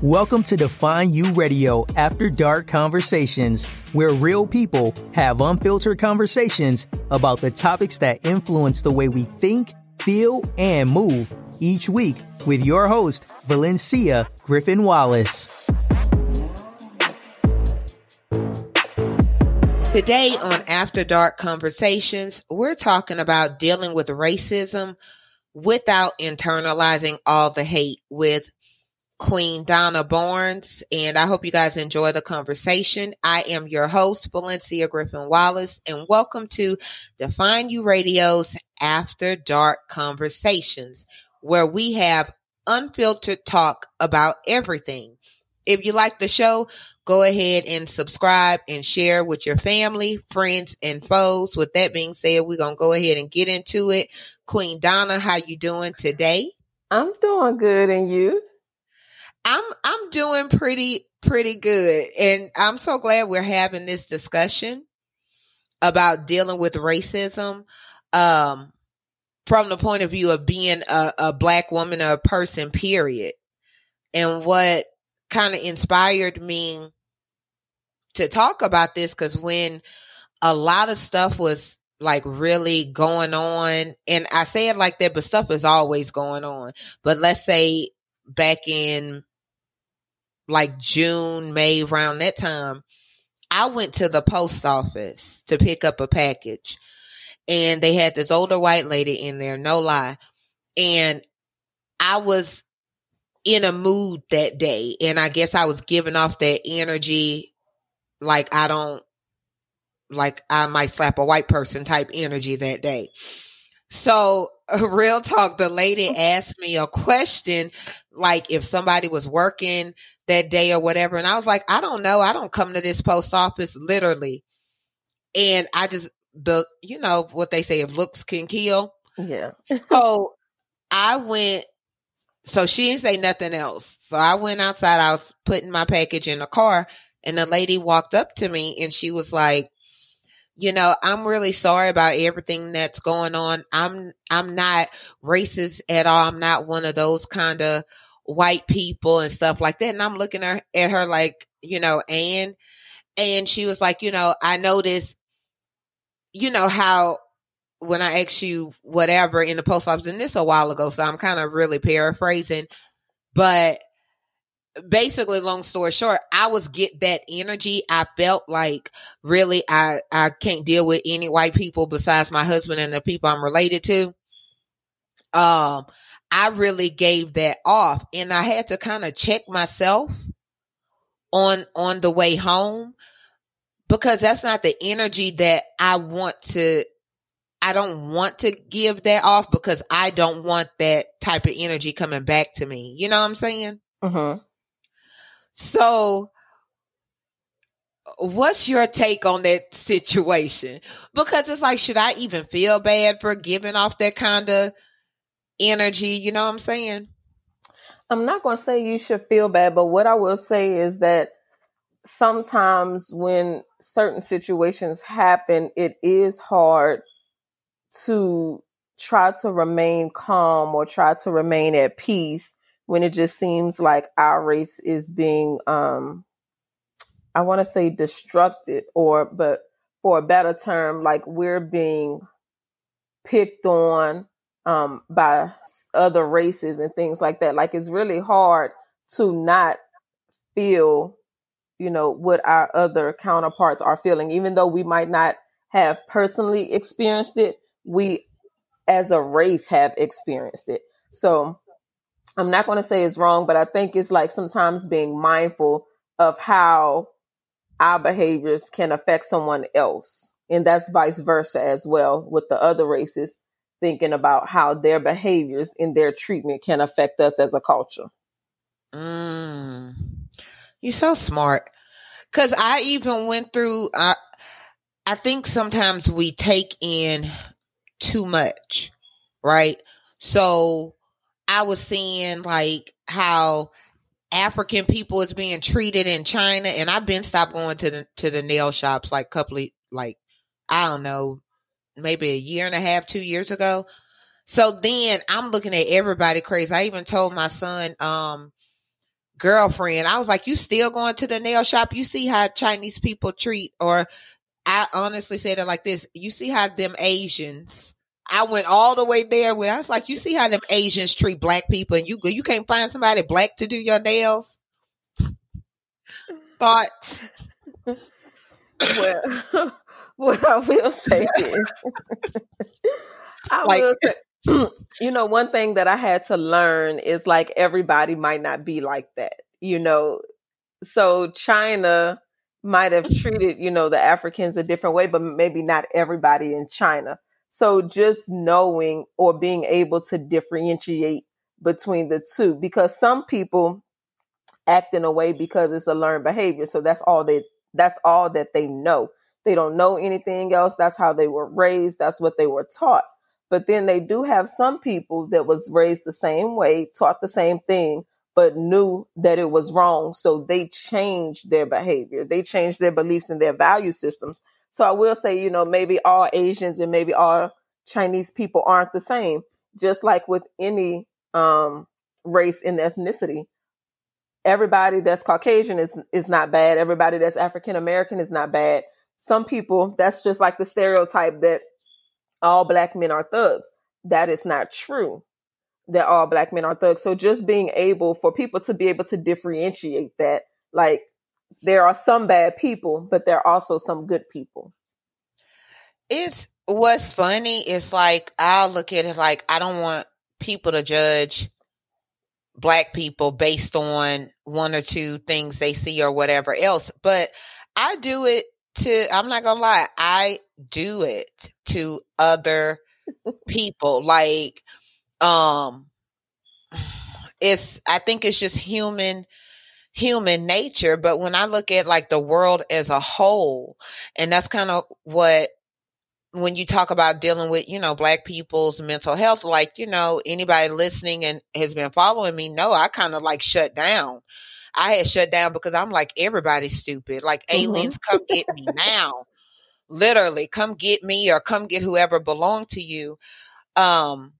Welcome to Define U Radio After Dark Conversations, where real people have unfiltered conversations about the topics that influence the way we think, feel, and move each week with your host, Valencia Griffin Wallace. Today on After Dark Conversations, we're talking about dealing with racism without internalizing all the hate with Queen Donna Barnes, and I hope you guys enjoy the conversation. I am your host, Valencia Griffin Wallace, and welcome to Define U Radio's After Dark Conversations, where we have unfiltered talk about everything. If you like the show, go ahead and subscribe and share with your family, friends, and foes. With that being said, we're gonna go ahead and get into it. Queen Donna, how you doing today? I'm doing good, and you? I'm I'm doing pretty pretty good, and I'm so glad we're having this discussion about dealing with racism um, from the point of view of being a, a black woman or a person. Period. And what kind of inspired me to talk about this because when a lot of stuff was like really going on and I say it like that, but stuff is always going on. But let's say back in like June, May, around that time, I went to the post office to pick up a package. And they had this older white lady in there, no lie. And I was in a mood that day. And I guess I was giving off that energy like I don't, like I might slap a white person type energy that day. So, real talk, the lady oh. asked me a question like if somebody was working that day or whatever. And I was like, I don't know. I don't come to this post office literally. And I just, the, you know, what they say, if looks can kill. Yeah. so I went, so she didn't say nothing else. So I went outside. I was putting my package in the car and the lady walked up to me and she was like, you know, I'm really sorry about everything that's going on. I'm I'm not racist at all. I'm not one of those kind of white people and stuff like that. And I'm looking at her like, you know, and and she was like, you know, I noticed, you know, how when I asked you whatever in the post office, and this a while ago, so I'm kind of really paraphrasing, but basically long story short i was get that energy. I felt like really i i can't deal with any white people besides my husband and the people i'm related to. Um i really gave that off and i had to kind of check myself on on the way home because that's not the energy that i want to I don't want to give that off because I don't want that type of energy coming back to me. You know what I'm saying? Mm-hmm. So, what's your take on that situation? Because it's like, should I even feel bad for giving off that kind of energy? You know what I'm saying? I'm not going to say you should feel bad, but what I will say is that sometimes when certain situations happen, it is hard to try to remain calm or try to remain at peace when it just seems like our race is being um I want to say destructed or but for a better term like we're being picked on um by other races and things like that. Like it's really hard to not feel you know what our other counterparts are feeling even though we might not have personally experienced it we as a race have experienced it so I'm not going to say it's wrong, but I think it's like sometimes being mindful of how our behaviors can affect someone else. And that's vice versa as well with the other races, thinking about how their behaviors and their treatment can affect us as a culture. Mm. You're so smart. Cause I even went through, I, I think sometimes we take in too much, right? So I was seeing like how African people is being treated in China, and I've been stopped going to the to the nail shops like couple of, like I don't know, maybe a year and a half, two years ago. So then I'm looking at everybody crazy. I even told my son, um, girlfriend, I was like, you still going to the nail shop? You see how Chinese people treat, or I honestly said it like this. You see how them Asians, I went all the way there with, I was like, you see how them Asians treat black people and you go, you can't find somebody black to do your nails? Thoughts? well, what I will say is, I like, will say, you know, one thing that I had to learn is like everybody might not be like that, you know. So China might have treated, you know, the Africans a different way, but maybe not everybody in China. So just knowing or being able to differentiate between the two, because some people act in a way because it's a learned behavior. So that's all they that's all that they know. They don't know anything else. That's how they were raised. That's what they were taught. But then they do have some people that was raised the same way, taught the same thing, but knew that it was wrong. So they changed their behavior. They changed their beliefs and their value systems. So I will say, you know, maybe all Asians and maybe all Chinese people aren't the same. Just like with any um, race and ethnicity, everybody that's Caucasian is is not bad. Everybody that's African American is not bad. Some people, that's just like the stereotype that all black men are thugs. That is not true. That all black men are thugs. So just being able for people to be able to differentiate that, like there are some bad people, but there are also some good people. It's what's funny is like I'll look at it like I don't want people to judge black people based on one or two things they see or whatever else. But I do it to, I'm not gonna lie, I do it to other people. Like, um, it's, I think it's just human, human nature. But when I look at like the world as a whole, and that's kind of what when you talk about dealing with, you know, black people's mental health, like, you know, anybody listening and has been following me, no, I kind of like shut down. I had shut down because I'm like, everybody's stupid. Like mm-hmm. aliens, come get me now. Literally, come get me or come get whoever belonged to you. Um,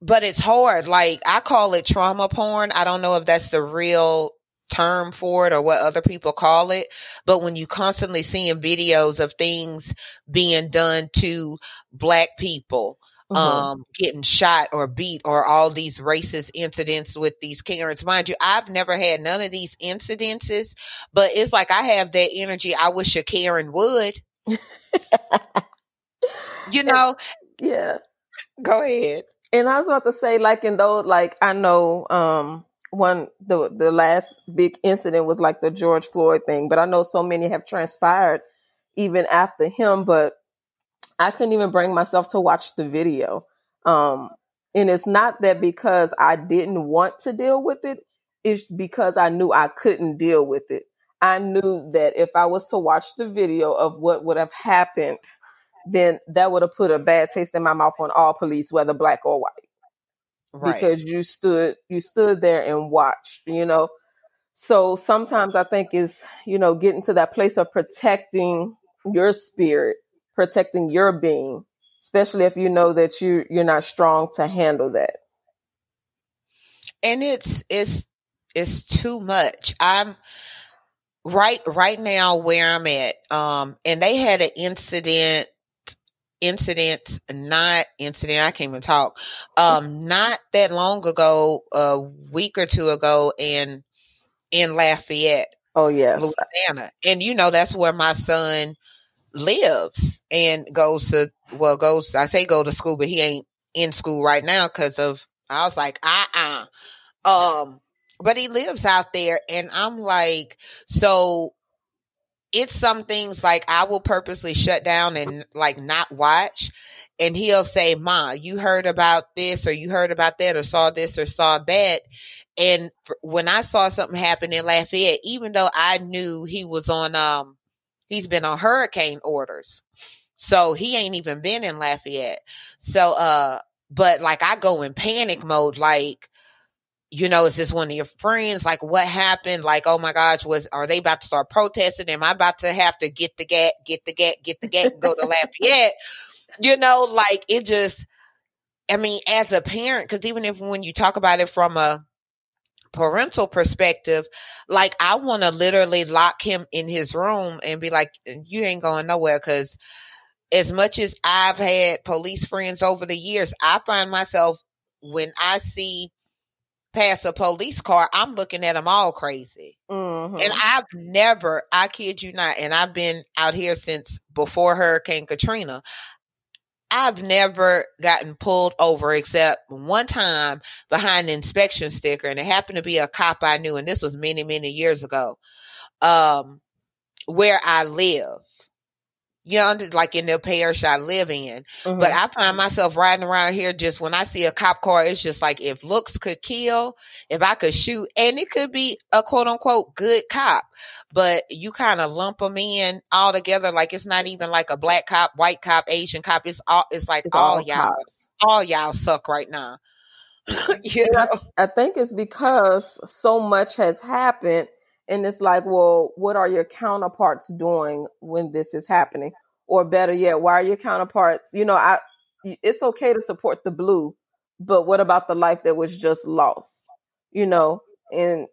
but it's hard. Like I call it trauma porn. I don't know if that's the real term for it or what other people call it. But when you constantly seeing videos of things being done to black people, mm-hmm. um, getting shot or beat or all these racist incidents with these Karens. Mind you, I've never had none of these incidences, but it's like I have that energy. I wish a Karen would. you know? Yeah. Go ahead. And I was about to say, like in those, like I know, um, one the the last big incident was like the George Floyd thing, but I know so many have transpired even after him, but I couldn't even bring myself to watch the video. Um, and it's not that because I didn't want to deal with it, it's because I knew I couldn't deal with it. I knew that if I was to watch the video of what would have happened, then that would have put a bad taste in my mouth on all police, whether black or white right. because you stood you stood there and watched, you know. So sometimes I think is, you know, getting to that place of protecting your spirit, protecting your being, especially if you know that you you're not strong to handle that. And it's it's it's too much. I'm right right now where I'm at. Um and they had an incident incident, not incident, I can't even talk, um, not that long ago, a week or two ago in, in Lafayette. Oh, yes. Louisiana. And you know, that's where my son lives and goes to, well, goes, I say go to school, but he ain't in school right now because of, I was like, uh uh Um, but he lives out there and I'm like, so it's some things like I will purposely shut down and like not watch. And he'll say, Ma, you heard about this or you heard about that or saw this or saw that. And when I saw something happen in Lafayette, even though I knew he was on, um, he's been on hurricane orders. So he ain't even been in Lafayette. So, uh, but like I go in panic mode, like, you know, is this one of your friends? Like, what happened? Like, oh my gosh, was are they about to start protesting? Am I about to have to get the gat, get the gat, get the gat, and go to Lafayette? You know, like it just I mean, as a parent, because even if when you talk about it from a parental perspective, like I want to literally lock him in his room and be like, uh, you ain't going nowhere. Cause as much as I've had police friends over the years, I find myself when I see past a police car, I'm looking at them all crazy. Mm-hmm. And I've never, I kid you not, and I've been out here since before Hurricane Katrina. I've never gotten pulled over except one time behind the inspection sticker, and it happened to be a cop I knew, and this was many, many years ago, um, where I live you know, like in the parish I live in. Mm-hmm. But I find myself riding around here just when I see a cop car, it's just like if looks could kill, if I could shoot, and it could be a quote unquote good cop, but you kind of lump them in all together. Like it's not even like a black cop, white cop, Asian cop. It's all, it's like it's all, all y'all, all y'all suck right now. you know? I, I think it's because so much has happened and it's like, well, what are your counterparts doing when this is happening? Or better yet, why are your counterparts? You know, I it's okay to support the blue, but what about the life that was just lost? You know, and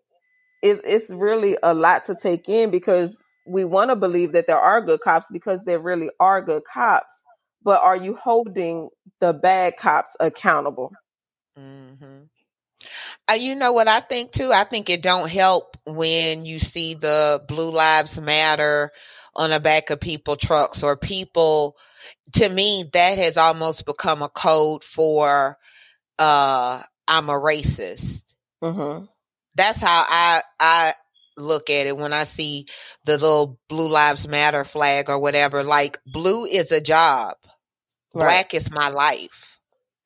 it, it's really a lot to take in because we want to believe that there are good cops because there really are good cops. But are you holding the bad cops accountable? Mm-hmm. Uh, you know what I think too? I think it don't help when you see the Blue Lives Matter on the back of people trucks or people to me that has almost become a code for uh I'm a racist. Mm-hmm. That's how I I look at it when I see the little Blue Lives Matter flag or whatever. Like blue is a job. Right. Black is my life.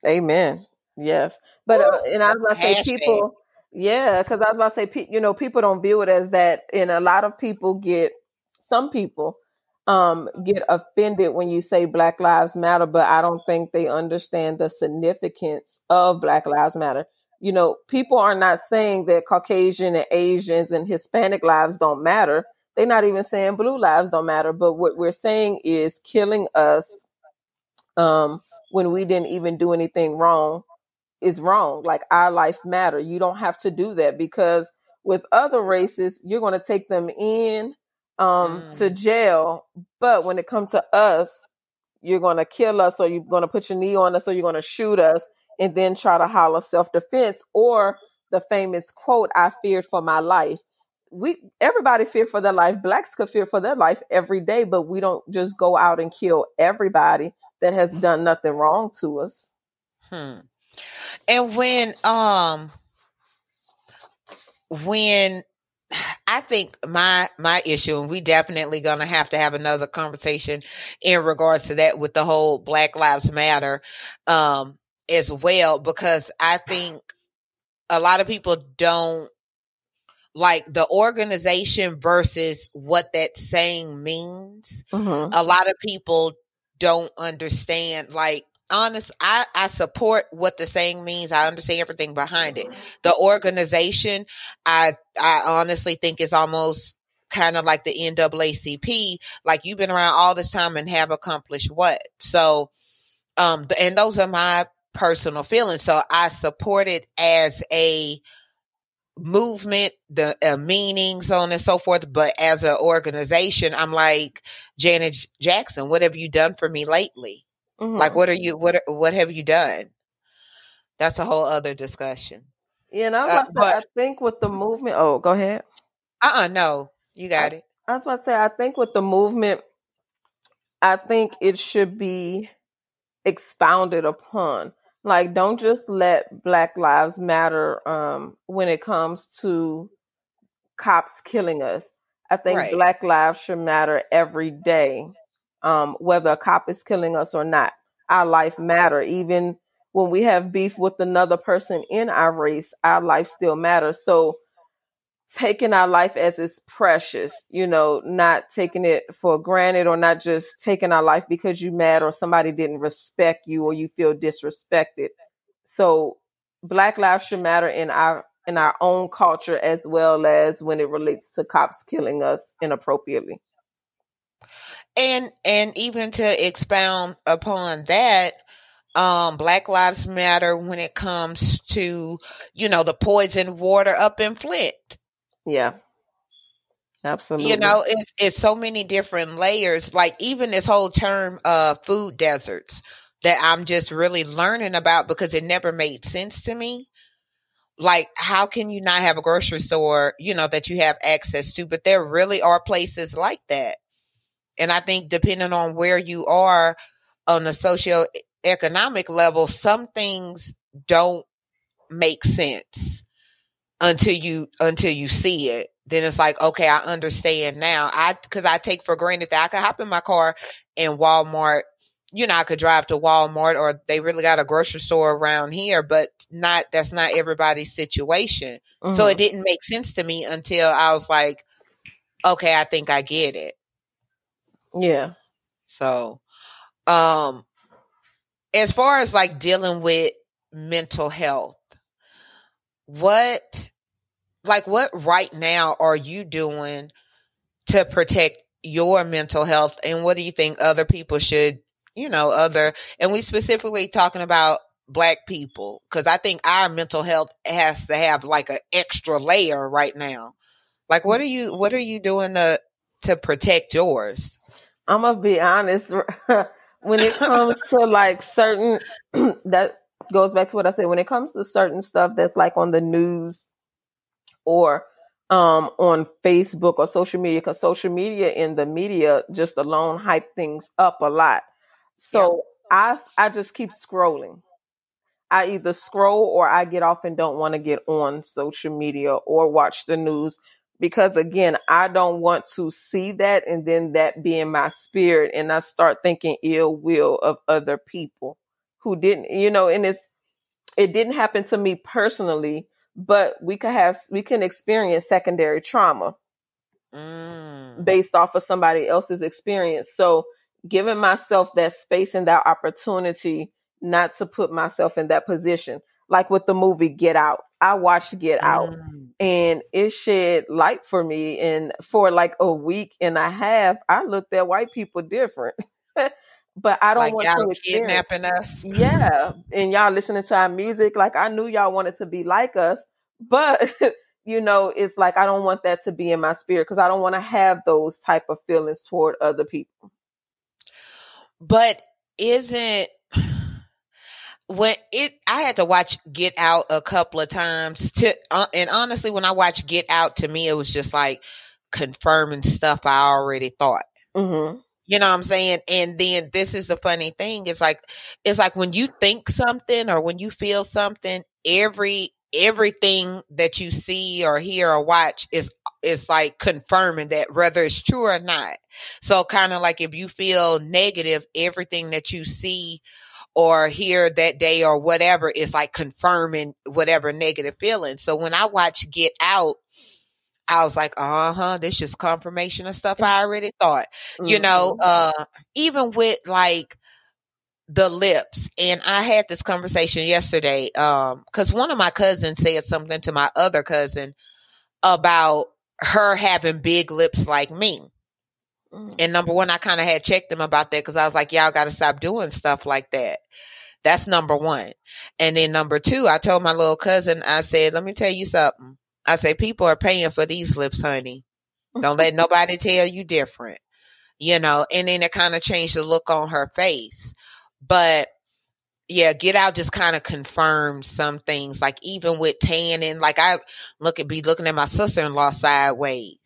Amen. Yes. But uh, and I was about to say people, yeah, because I was about to say you know people don't view it as that, and a lot of people get some people um, get offended when you say Black Lives Matter, but I don't think they understand the significance of Black Lives Matter. You know, people are not saying that Caucasian and Asians and Hispanic lives don't matter. They're not even saying blue lives don't matter. But what we're saying is killing us um, when we didn't even do anything wrong is wrong. Like our life matter. You don't have to do that because with other races, you're going to take them in um, mm. to jail. But when it comes to us, you're going to kill us or you're going to put your knee on us or you're going to shoot us and then try to holler self defense or the famous quote, I feared for my life. We everybody fear for their life. Blacks could fear for their life every day, but we don't just go out and kill everybody that has done nothing wrong to us. Hmm. And when um when I think my my issue, and we definitely gonna have to have another conversation in regards to that with the whole Black Lives Matter um as well, because I think a lot of people don't like the organization versus what that saying means. Mm-hmm. A lot of people don't understand like honest I, I support what the saying means. I understand everything behind it. The organization i i honestly think is almost kind of like the naacp like you've been around all this time and have accomplished what? So um and those are my personal feelings. So i support it as a movement the uh, meaning so on and so forth but as an organization i'm like janet jackson what have you done for me lately Mm-hmm. Like, what are you? What what have you done? That's a whole other discussion. You know, uh, but, I think with the movement. Oh, go ahead. Uh uh no, you got I, it. I was about to say, I think with the movement, I think it should be expounded upon. Like, don't just let Black Lives Matter um, when it comes to cops killing us. I think right. Black lives should matter every day um, whether a cop is killing us or not. Our life matter. Even when we have beef with another person in our race, our life still matters. So taking our life as it's precious, you know, not taking it for granted or not just taking our life because you mad or somebody didn't respect you or you feel disrespected. So black lives should matter in our in our own culture as well as when it relates to cops killing us inappropriately and and even to expound upon that um Black Lives Matter when it comes to, you know, the poison water up in Flint. Yeah. Absolutely. You know, it's it's so many different layers. Like even this whole term uh food deserts that I'm just really learning about because it never made sense to me. Like, how can you not have a grocery store, you know, that you have access to? But there really are places like that. And I think depending on where you are on the socio-economic level, some things don't make sense until you until you see it. Then it's like okay i understand now. I because i take for granted that i could hop in my car and walmart you know i could drive to walmart or they really got a grocery store around here but not that's not everybody's situation. Mm-hmm. so it didn't make sense to me until i was like okay i think i get it yeah. So um as far as like dealing with mental health what like what right now are you doing to protect your mental health? And what do you think other people should you know other and we specifically talking about black people because i think our mental health has to have like an extra layer right now. Like what are you what are you doing to to protect yours i'm gonna be honest when it comes to like certain that goes back to what I said. When it comes to certain stuff that's like on the news or um, on Facebook or social media, because social media and the media just alone hype things up a lot. So yeah. I I just keep scrolling. I either scroll or I get off and don't want to get on social media or watch the news because again, I don't want to see that and then that being my spirit and I start thinking ill will of other people who didn't, you know, and it's, it didn't happen to me personally, but we could have, we can experience secondary trauma mm. based off of somebody else's experience. So giving myself that space and that opportunity not to put myself in that position, like with the movie Get Out. I watched Get Out mm. And it shed light for me. And for like a week and a half, I looked at white people different. but I don't like want y'all to experience. kidnapping us. Yeah, and y'all listening to our music, like I knew y'all wanted to be like us, but you know, it's like I don't want that to be in my spirit because I don't want to have those type of feelings toward other people. But isn't when it I had to watch Get Out a couple of times to uh, and honestly when I watched Get Out to me it was just like confirming stuff I already thought. Mm-hmm. You know what I'm saying? And then this is the funny thing. It's like it's like when you think something or when you feel something, every everything that you see or hear or watch is is like confirming that whether it's true or not. So kind of like if you feel negative, everything that you see or hear that day or whatever is like confirming whatever negative feeling. So when I watch Get Out, I was like, uh huh, this is confirmation of stuff I already thought. Mm-hmm. You know, uh, even with like the lips, and I had this conversation yesterday, um, because one of my cousins said something to my other cousin about her having big lips like me. Mm-hmm. And number one, I kind of had checked them about that because I was like, y'all got to stop doing stuff like that. That's number one. And then number two, I told my little cousin, I said, let me tell you something I say people are paying for these lips, honey. Don't let nobody tell you different. You know, and then it kind of changed the look on her face. But yeah, Get Out just kind of confirmed some things. Like even with tanning, like I look at be looking at my sister in law sideways.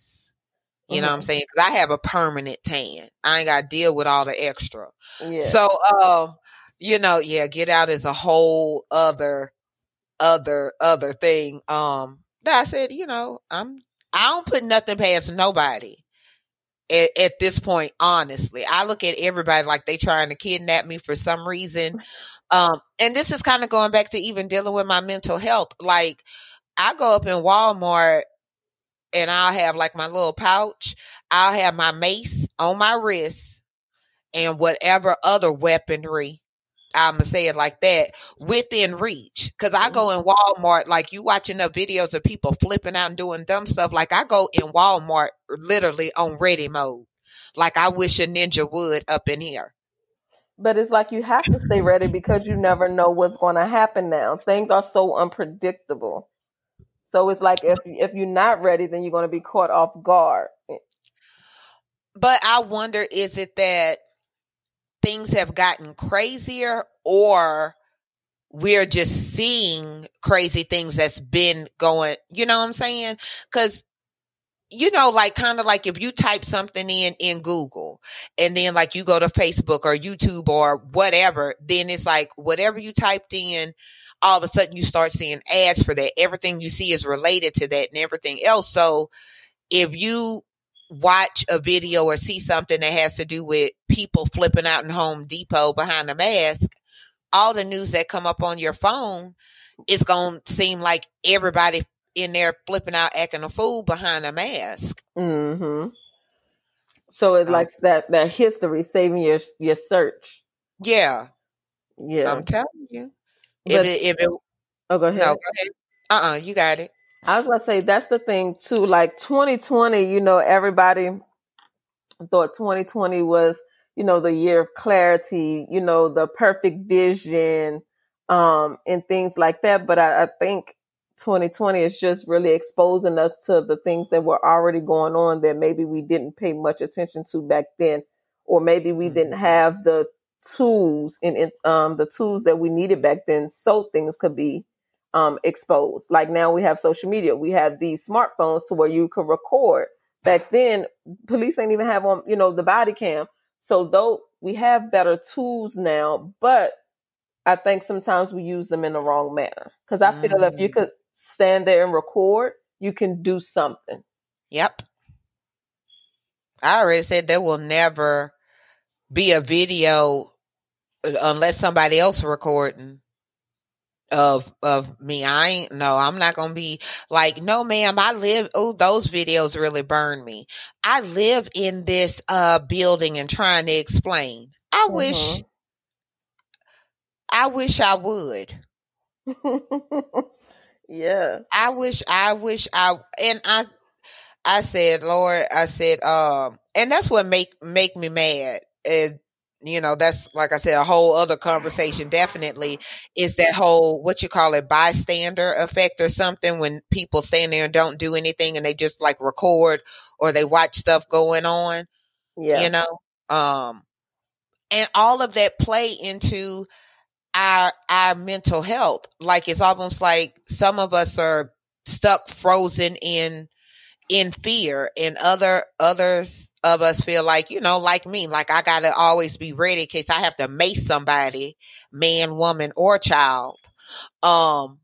You mm-hmm. know what I'm mm-hmm. saying? Because I have a permanent tan. I ain't got to deal with all the extra. Yeah. So, um, you know, yeah, Get Out is a whole other, other, other thing. Um, I said, you know, I'm I don't put nothing past nobody. At, at, this point, honestly, I look at everybody like they trying to kidnap me for some reason. Um, and this is kind of going back to even dealing with my mental health. Like, I go up in Walmart and I'll have like my little pouch. I'll have my mace on my wrist and whatever other weaponry I'm gonna say it like that within reach. Cause I go mm-hmm. in Walmart, like you watching the videos of people flipping out and doing dumb stuff. Like I go in Walmart literally on ready mode. Like I wish a ninja would up in here. But it's like you have to stay ready because you never know what's going to happen now. Things are so unpredictable. So it's like if if you're not ready, then you're going to be caught off guard. But I wonder is it that things have gotten crazier or we're just seeing crazy things that's been going, you know what I'm saying? Cuz you know, like kind of like if you type something in in Google and then like you go to Facebook or YouTube or whatever, then it's like whatever you typed in, all of a sudden you start seeing ads for that. Everything you see is related to that and everything else. So if you watch a video or see something that has to do with people flipping out in Home Depot behind a mask, all the news that come up on your phone is going to seem like everybody in there flipping out, acting a fool behind a mask. Mm-hmm. So it's um, like that that history saving your your search. Yeah, yeah. I'm telling you. But, if it, if it, oh, go ahead. No, go ahead. Uh, uh-uh, you got it. I was gonna say that's the thing too. Like 2020, you know, everybody thought 2020 was, you know, the year of clarity, you know, the perfect vision, um, and things like that. But I, I think 2020 is just really exposing us to the things that were already going on that maybe we didn't pay much attention to back then, or maybe we mm-hmm. didn't have the tools and um, the tools that we needed back then so things could be um, exposed. Like now we have social media, we have these smartphones to where you could record. Back then, police ain't even have on, you know, the body cam. So though we have better tools now, but I think sometimes we use them in the wrong manner. Because I feel mm. if you mm. could stand there and record, you can do something. Yep. I already said there will never be a video unless somebody else recording of of me. I ain't no, I'm not gonna be like, no ma'am, I live oh, those videos really burn me. I live in this uh building and trying to explain. I mm-hmm. wish I wish I would. Yeah. I wish, I wish I, and I, I said, Lord, I said, um, and that's what make, make me mad. And, you know, that's, like I said, a whole other conversation definitely is that whole, what you call it, bystander effect or something when people stand there and don't do anything and they just like record or they watch stuff going on. Yeah. You know, um, and all of that play into our our mental health. Like it's almost like some of us are stuck frozen in in fear and other others of us feel like, you know, like me, like I gotta always be ready in case I have to mace somebody, man, woman, or child. Um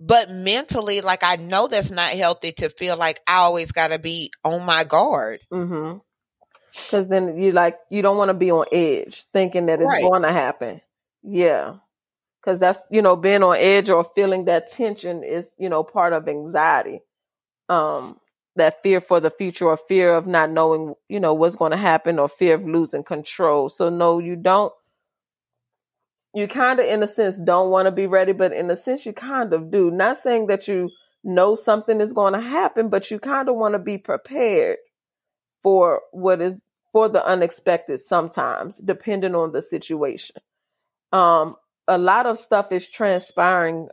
but mentally, like I know that's not healthy to feel like I always gotta be on my guard. Mm-hmm. Cause then you like you don't want to be on edge, thinking that it's right. going to happen. Yeah. Cause that's, you know, being on edge or feeling that tension is, you know, part of anxiety. Um, that fear for the future or fear of not knowing, you know, what's going to happen or fear of losing control. So no, you don't, you kind of, in a sense, don't want to be ready, but in a sense, you kind of do. Not saying that you know something is going to happen, but you kind of want to be prepared for what is for the unexpected sometimes, depending on the situation um, a lot of stuff is transpiring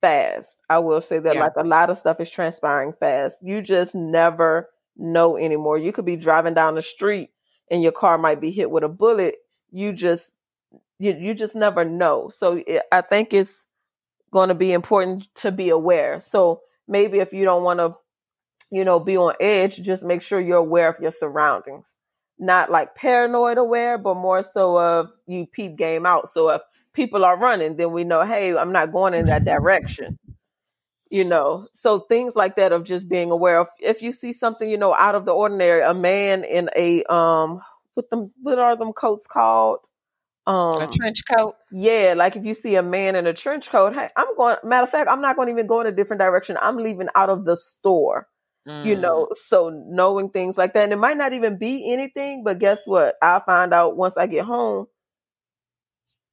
fast. I will say that, yeah. like, a lot of stuff is transpiring fast. You just never know anymore. You could be driving down the street and your car might be hit with a bullet. You just, you, you just never know. So it, I think it's going to be important to be aware. So maybe if you don't want to, you know, be on edge, just make sure you're aware of your surroundings not like paranoid aware, but more so of you peep game out. So if people are running, then we know, hey, I'm not going in that direction. You know, so things like that of just being aware of if you see something, you know, out of the ordinary, a man in a um what them what are them coats called? Um a trench coat. Yeah, like if you see a man in a trench coat, hey, I'm going matter of fact, I'm not going to even go in a different direction. I'm leaving out of the store Mm. You know, so knowing things like that, and it might not even be anything, but guess what? I'll find out once I get home.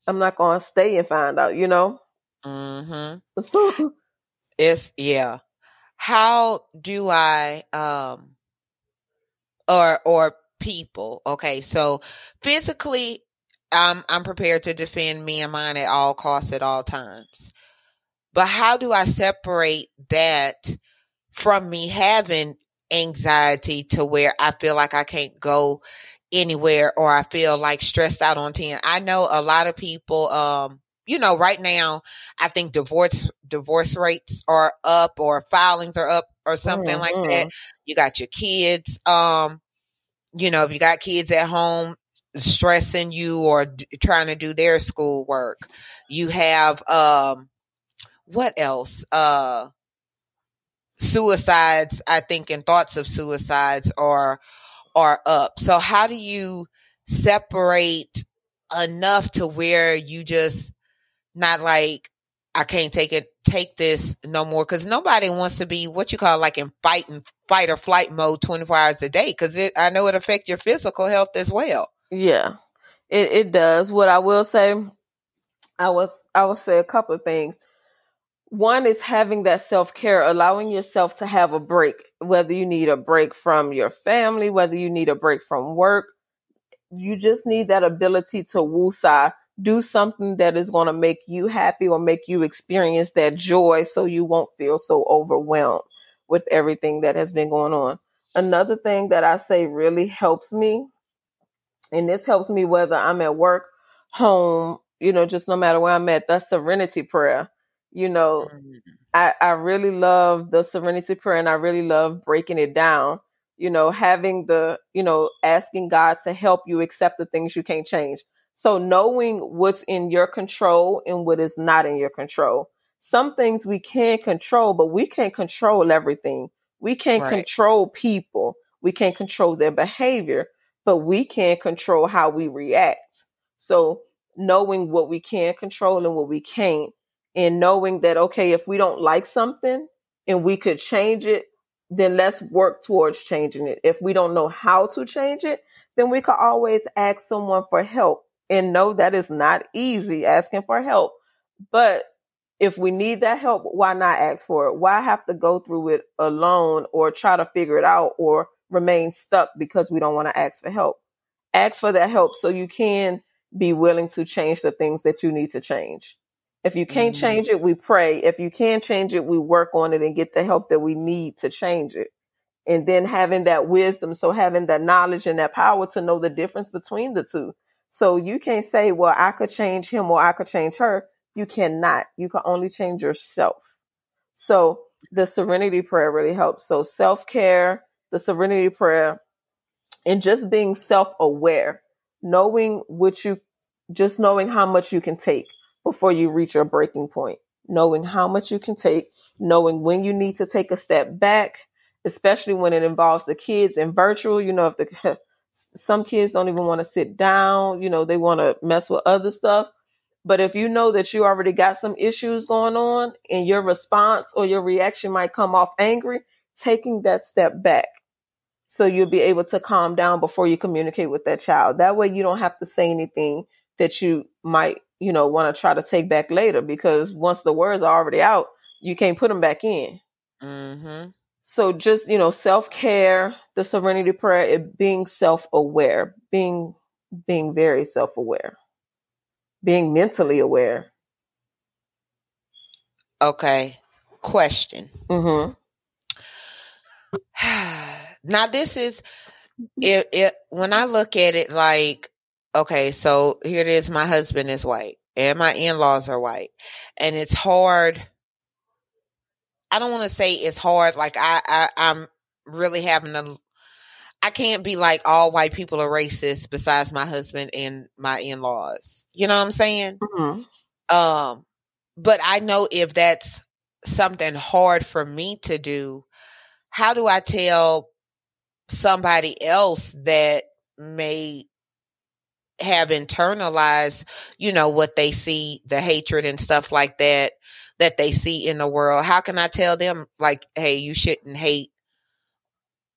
I'm not going to stay and find out, you know? Mm-hmm. So it's, yeah. How do I, um, or, or people, okay, so physically, I'm I'm prepared to defend me and mine at all costs at all times. But how do I separate that from me having anxiety to where I feel like I can't go anywhere or I feel like stressed out on 10. I know a lot of people um you know right now I think divorce divorce rates are up or filings are up or something mm-hmm. like that. You got your kids um you know if you got kids at home stressing you or d- trying to do their schoolwork. You have um what else? Uh suicides, I think, and thoughts of suicides are are up. So how do you separate enough to where you just not like I can't take it take this no more because nobody wants to be what you call like in fight and fight or flight mode 24 hours a day because it I know it affects your physical health as well. Yeah, it, it does. What I will say, I was I will say a couple of things one is having that self care, allowing yourself to have a break, whether you need a break from your family, whether you need a break from work. You just need that ability to woosah, do something that is going to make you happy or make you experience that joy so you won't feel so overwhelmed with everything that has been going on. Another thing that I say really helps me, and this helps me whether I'm at work, home, you know, just no matter where I'm at, that's serenity prayer you know, mm. I, I really love the serenity prayer and I really love breaking it down. You know, having the, you know, asking God to help you accept the things you can't change. So knowing what's in your control and what is not in your control. Some things we can control, but we can't control everything. We can't right. control people. We can't control their behavior, but we can control how we react. So knowing what we can control and what we can't and knowing that, okay, if we don't like something and we could change it, then let's work towards changing it. If we don't know how to change it, then we could always ask someone for help and know that is not easy asking for help. But if we need that help, why not ask for it? Why have to go through it alone or try to figure it out or remain stuck because we don't want to ask for help? Ask for that help so you can be willing to change the things that you need to change. If you can't mm-hmm. change it, we pray. If you can change it, we work on it and get the help that we need to change it. And then having that wisdom, so having that knowledge and that power to know the difference between the two. So you can't say, well, I could change him or I could change her. You cannot. You can only change yourself. So the serenity prayer really helps. So self care, the serenity prayer, and just being self aware, knowing what you, just knowing how much you can take before you reach your breaking point. Knowing how much you can take, knowing when you need to take a step back, especially when it involves the kids in virtual. You know, if the some kids don't even want to sit down, you know, they want to mess with other stuff. But if you know that you already got some issues going on and your response or your reaction might come off angry, taking that step back so you'll be able to calm down before you communicate with that child. That way you don't have to say anything that you might you know, want to try to take back later because once the words are already out, you can't put them back in. Mm-hmm. So just, you know, self care, the serenity prayer, it being self aware, being, being very self aware, being mentally aware. Okay. Question. Mm-hmm. now this is, it, it, when I look at it like, okay, so here it is. My husband is white and my in-laws are white and it's hard. I don't want to say it's hard. Like I, I, I'm really having a, I can't be like all white people are racist besides my husband and my in-laws. You know what I'm saying? Mm-hmm. Um, but I know if that's something hard for me to do, how do I tell somebody else that may have internalized, you know, what they see, the hatred and stuff like that, that they see in the world. How can I tell them, like, hey, you shouldn't hate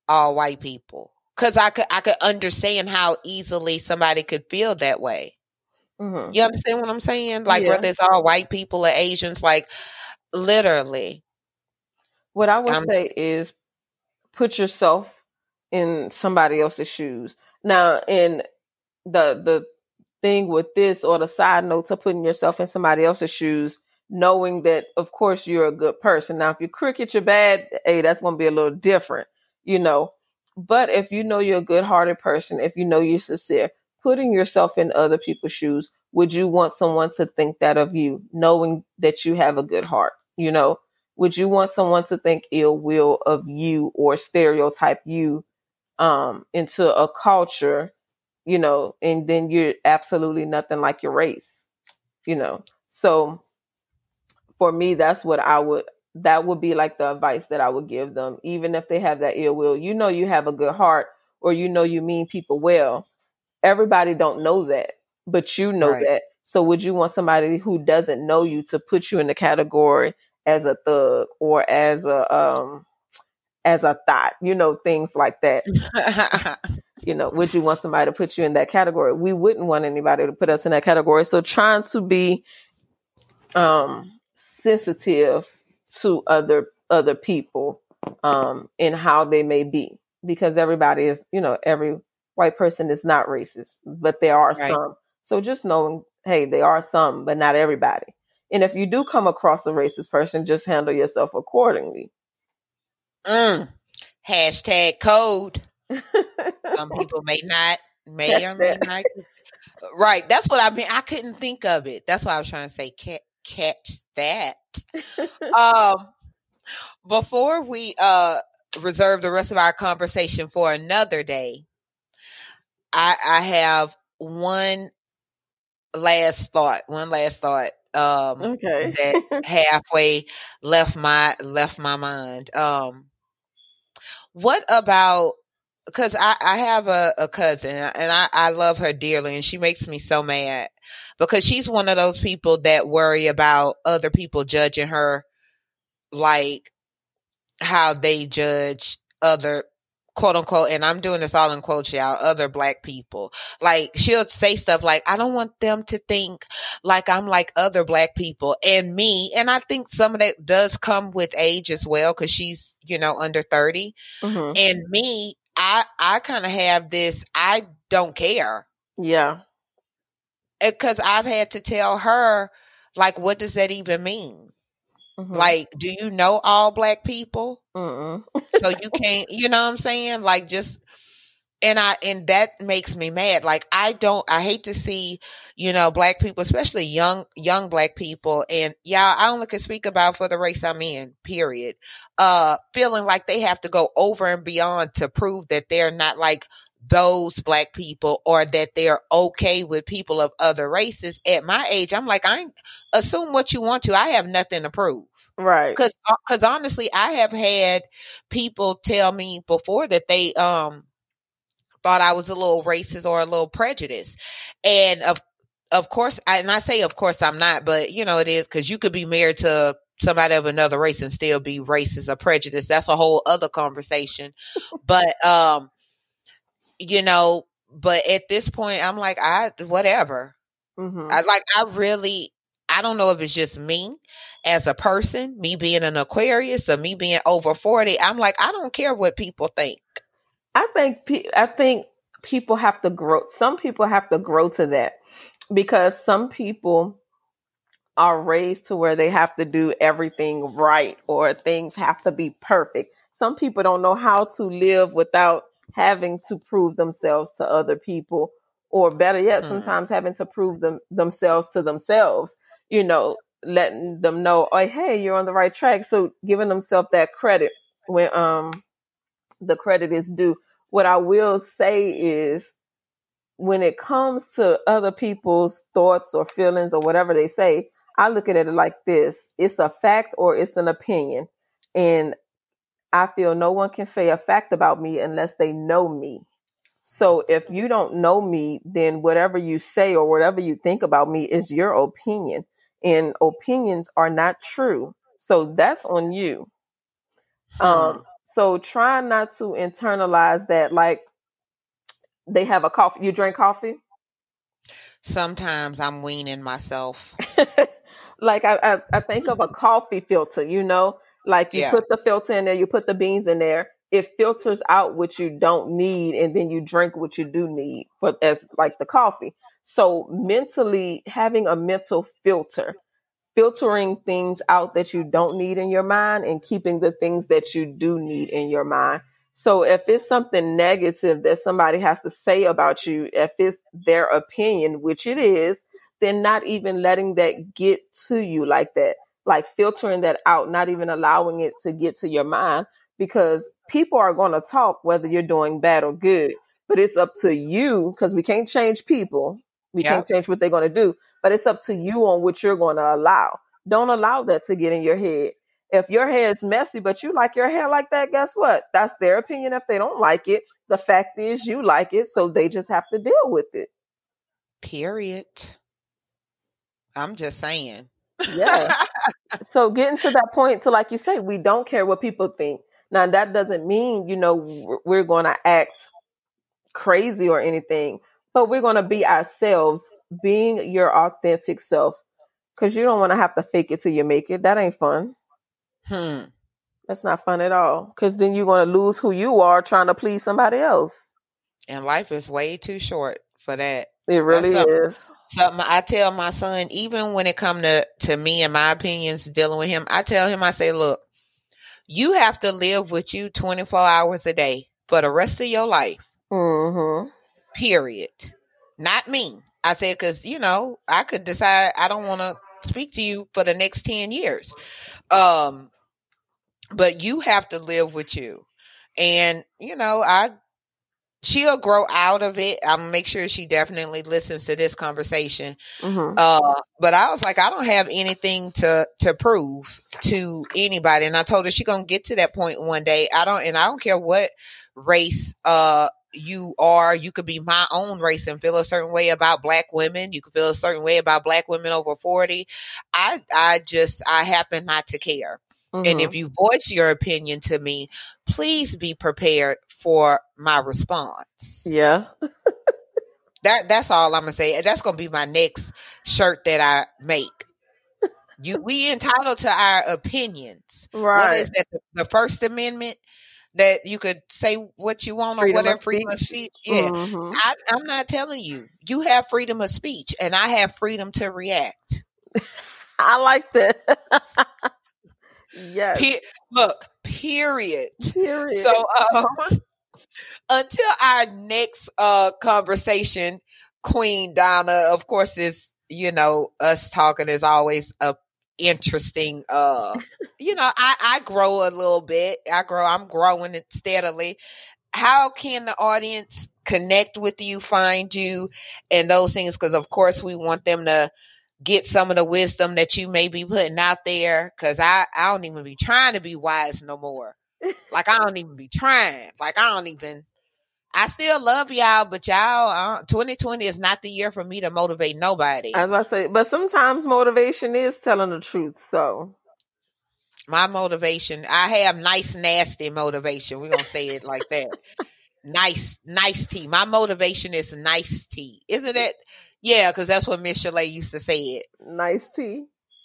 all white people? Because I could, I could understand how easily somebody could feel that way. Mm-hmm. You understand what I'm saying? Like, yeah. whether it's all white people or Asians, like, literally. What I would um, say is put yourself in somebody else's shoes. Now, in the the thing with this or the side note to putting yourself in somebody else's shoes, knowing that of course you're a good person. Now if you're crooked, you're bad, hey, that's gonna be a little different, you know. But if you know you're a good hearted person, if you know you're sincere, putting yourself in other people's shoes, would you want someone to think that of you, knowing that you have a good heart? You know, would you want someone to think ill will of you or stereotype you um, into a culture, you know, and then you're absolutely nothing like your race, you know? So for me, that's what I would, that would be like the advice that I would give them, even if they have that ill will. You know, you have a good heart or you know, you mean people well. Everybody don't know that, but you know right. that. So would you want somebody who doesn't know you to put you in the category as a thug or as a um as a thought, you know, things like that. you know, would you want somebody to put you in that category? We wouldn't want anybody to put us in that category. So trying to be um sensitive to other other people um in how they may be because everybody is, you know, every white person is not racist, but there are right. some. So just knowing, hey, there are some, but not everybody. And if you do come across a racist person, just handle yourself accordingly. Mm. Hashtag code. Some people may not, may or may not. Right. That's what I mean. I couldn't think of it. That's why I was trying to say catch, catch that. um, before we uh reserve the rest of our conversation for another day, I I have one last thought. One last thought um okay that halfway left my left my mind um what about because I, I have a, a cousin and I, I love her dearly and she makes me so mad because she's one of those people that worry about other people judging her like how they judge other quote unquote, and I'm doing this all in quotes, y'all, other black people. Like she'll say stuff like, I don't want them to think like I'm like other black people and me. And I think some of that does come with age as well, cause she's, you know, under 30 mm-hmm. and me, I, I kind of have this, I don't care. Yeah. Cause I've had to tell her, like, what does that even mean? Mm-hmm. Like, do you know all black people? so you can't, you know what I'm saying? Like, just, and I, and that makes me mad. Like, I don't, I hate to see, you know, black people, especially young, young black people. And yeah, I only can speak about for the race I'm in, period. Uh, feeling like they have to go over and beyond to prove that they're not like those black people or that they're okay with people of other races at my age i'm like i assume what you want to i have nothing to prove right because because uh, honestly i have had people tell me before that they um thought i was a little racist or a little prejudiced and of of course I, and i say of course i'm not but you know it is because you could be married to somebody of another race and still be racist or prejudiced that's a whole other conversation but um you know, but at this point, I'm like, I whatever. Mm-hmm. I like, I really, I don't know if it's just me as a person, me being an Aquarius or me being over forty. I'm like, I don't care what people think. I think, I think people have to grow. Some people have to grow to that because some people are raised to where they have to do everything right or things have to be perfect. Some people don't know how to live without having to prove themselves to other people or better yet mm. sometimes having to prove them themselves to themselves you know letting them know oh hey you're on the right track so giving themselves that credit when um the credit is due what i will say is when it comes to other people's thoughts or feelings or whatever they say i look at it like this it's a fact or it's an opinion and I feel no one can say a fact about me unless they know me. So if you don't know me, then whatever you say or whatever you think about me is your opinion. And opinions are not true. So that's on you. Um, so try not to internalize that like they have a coffee. You drink coffee? Sometimes I'm weaning myself. like I, I, I think of a coffee filter, you know, like you yeah. put the filter in there, you put the beans in there. It filters out what you don't need, and then you drink what you do need. But as like the coffee, So mentally having a mental filter, filtering things out that you don't need in your mind and keeping the things that you do need in your mind. So if it's something negative that somebody has to say about you, if it's their opinion, which it is, then not even letting that get to you like that, like filtering that out, not even allowing it to get to your mind because people are going to talk whether you're doing bad or good, but it's up to you because we can't change people. We can't change what they're going to do, but it's up to you on what you're going to allow. Don't allow that to get in your head. If your hair is messy, but you like your hair like that, guess what? That's their opinion. If they don't like it, the fact is you like it, so they just have to deal with it. Period. I'm just saying. yeah. So getting to that point to like you say, we don't care what people think. Now that doesn't mean, you know, we're going to act crazy or anything, but we're going to be ourselves, being your authentic self cuz you don't want to have to fake it till you make it. That ain't fun. Hmm. That's not fun at all cuz then you're going to lose who you are trying to please somebody else. And life is way too short for that. It really something, is. Something I tell my son, even when it come to to me and my opinions dealing with him, I tell him, I say, look, you have to live with you 24 hours a day for the rest of your life. Mm-hmm. Period. Not me. I said, because, you know, I could decide I don't want to speak to you for the next 10 years. Um, but you have to live with you. And, you know, I she'll grow out of it. I'll make sure she definitely listens to this conversation. Mm-hmm. Uh, but I was like, I don't have anything to to prove to anybody, and I told her she gonna get to that point one day. I don't, and I don't care what race uh you are. You could be my own race and feel a certain way about black women. You could feel a certain way about black women over forty. I I just I happen not to care. Mm-hmm. And if you voice your opinion to me, please be prepared for my response. Yeah. that that's all I'm gonna say. That's gonna be my next shirt that I make. You we entitled to our opinions. Right. Whether it's that the First Amendment that you could say what you want or freedom whatever freedom of speech. Yeah. Mm-hmm. I, I'm not telling you. You have freedom of speech and I have freedom to react. I like that. Yes. Pe- look, period. Period. So um, until our next uh conversation, Queen Donna, of course, is you know us talking is always a interesting uh you know i i grow a little bit i grow i'm growing it steadily how can the audience connect with you find you and those things because of course we want them to get some of the wisdom that you may be putting out there because I, I don't even be trying to be wise no more. like I don't even be trying. Like I don't even I still love y'all, but y'all uh, 2020 is not the year for me to motivate nobody. As I say, but sometimes motivation is telling the truth. So my motivation, I have nice, nasty motivation. We're gonna say it like that. nice, nice tea. My motivation is nice tea. Isn't it? Yeah, because that's what Miss Chalet used to say it. Nice tea.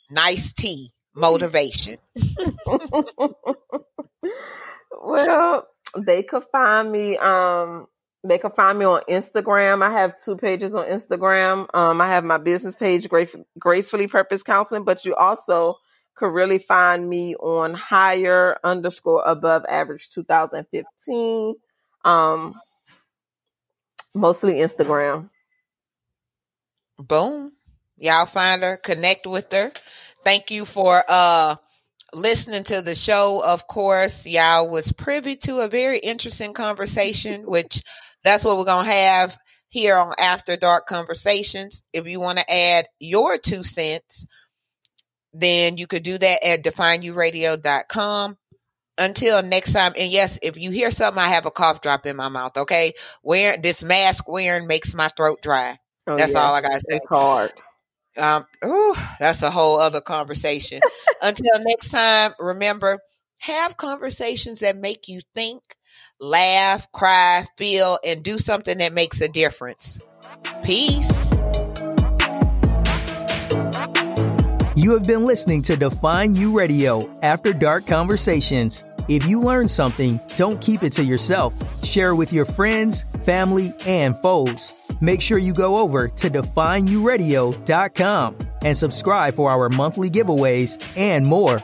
Nice tea. Motivation. well, they could find me. Um, they can find me on Instagram. I have two pages on Instagram. Um, I have my business page, Gracefully Purpose Counseling, but you also could really find me on higher underscore above average 2015. Um, mostly Instagram. Boom. Y'all find her, connect with her. Thank you for uh listening to the show. Of course, y'all was privy to a very interesting conversation, which that's what we're gonna have here on After Dark Conversations. If you want to add your two cents, then you could do that at defineyouradio.com. Until next time, and yes, if you hear something, I have a cough drop in my mouth. Okay, wearing this mask wearing makes my throat dry. Oh, that's yeah. all I gotta say. It's hard. Um, ooh, that's a whole other conversation. Until next time, remember, have conversations that make you think, laugh, cry, feel, and do something that makes a difference. Peace. You have been listening to Define U Radio After Dark Conversations. If you learn something, don't keep it to yourself. Share with your friends, family, and foes. Make sure you go over to defineyouradio.com and subscribe for our monthly giveaways and more.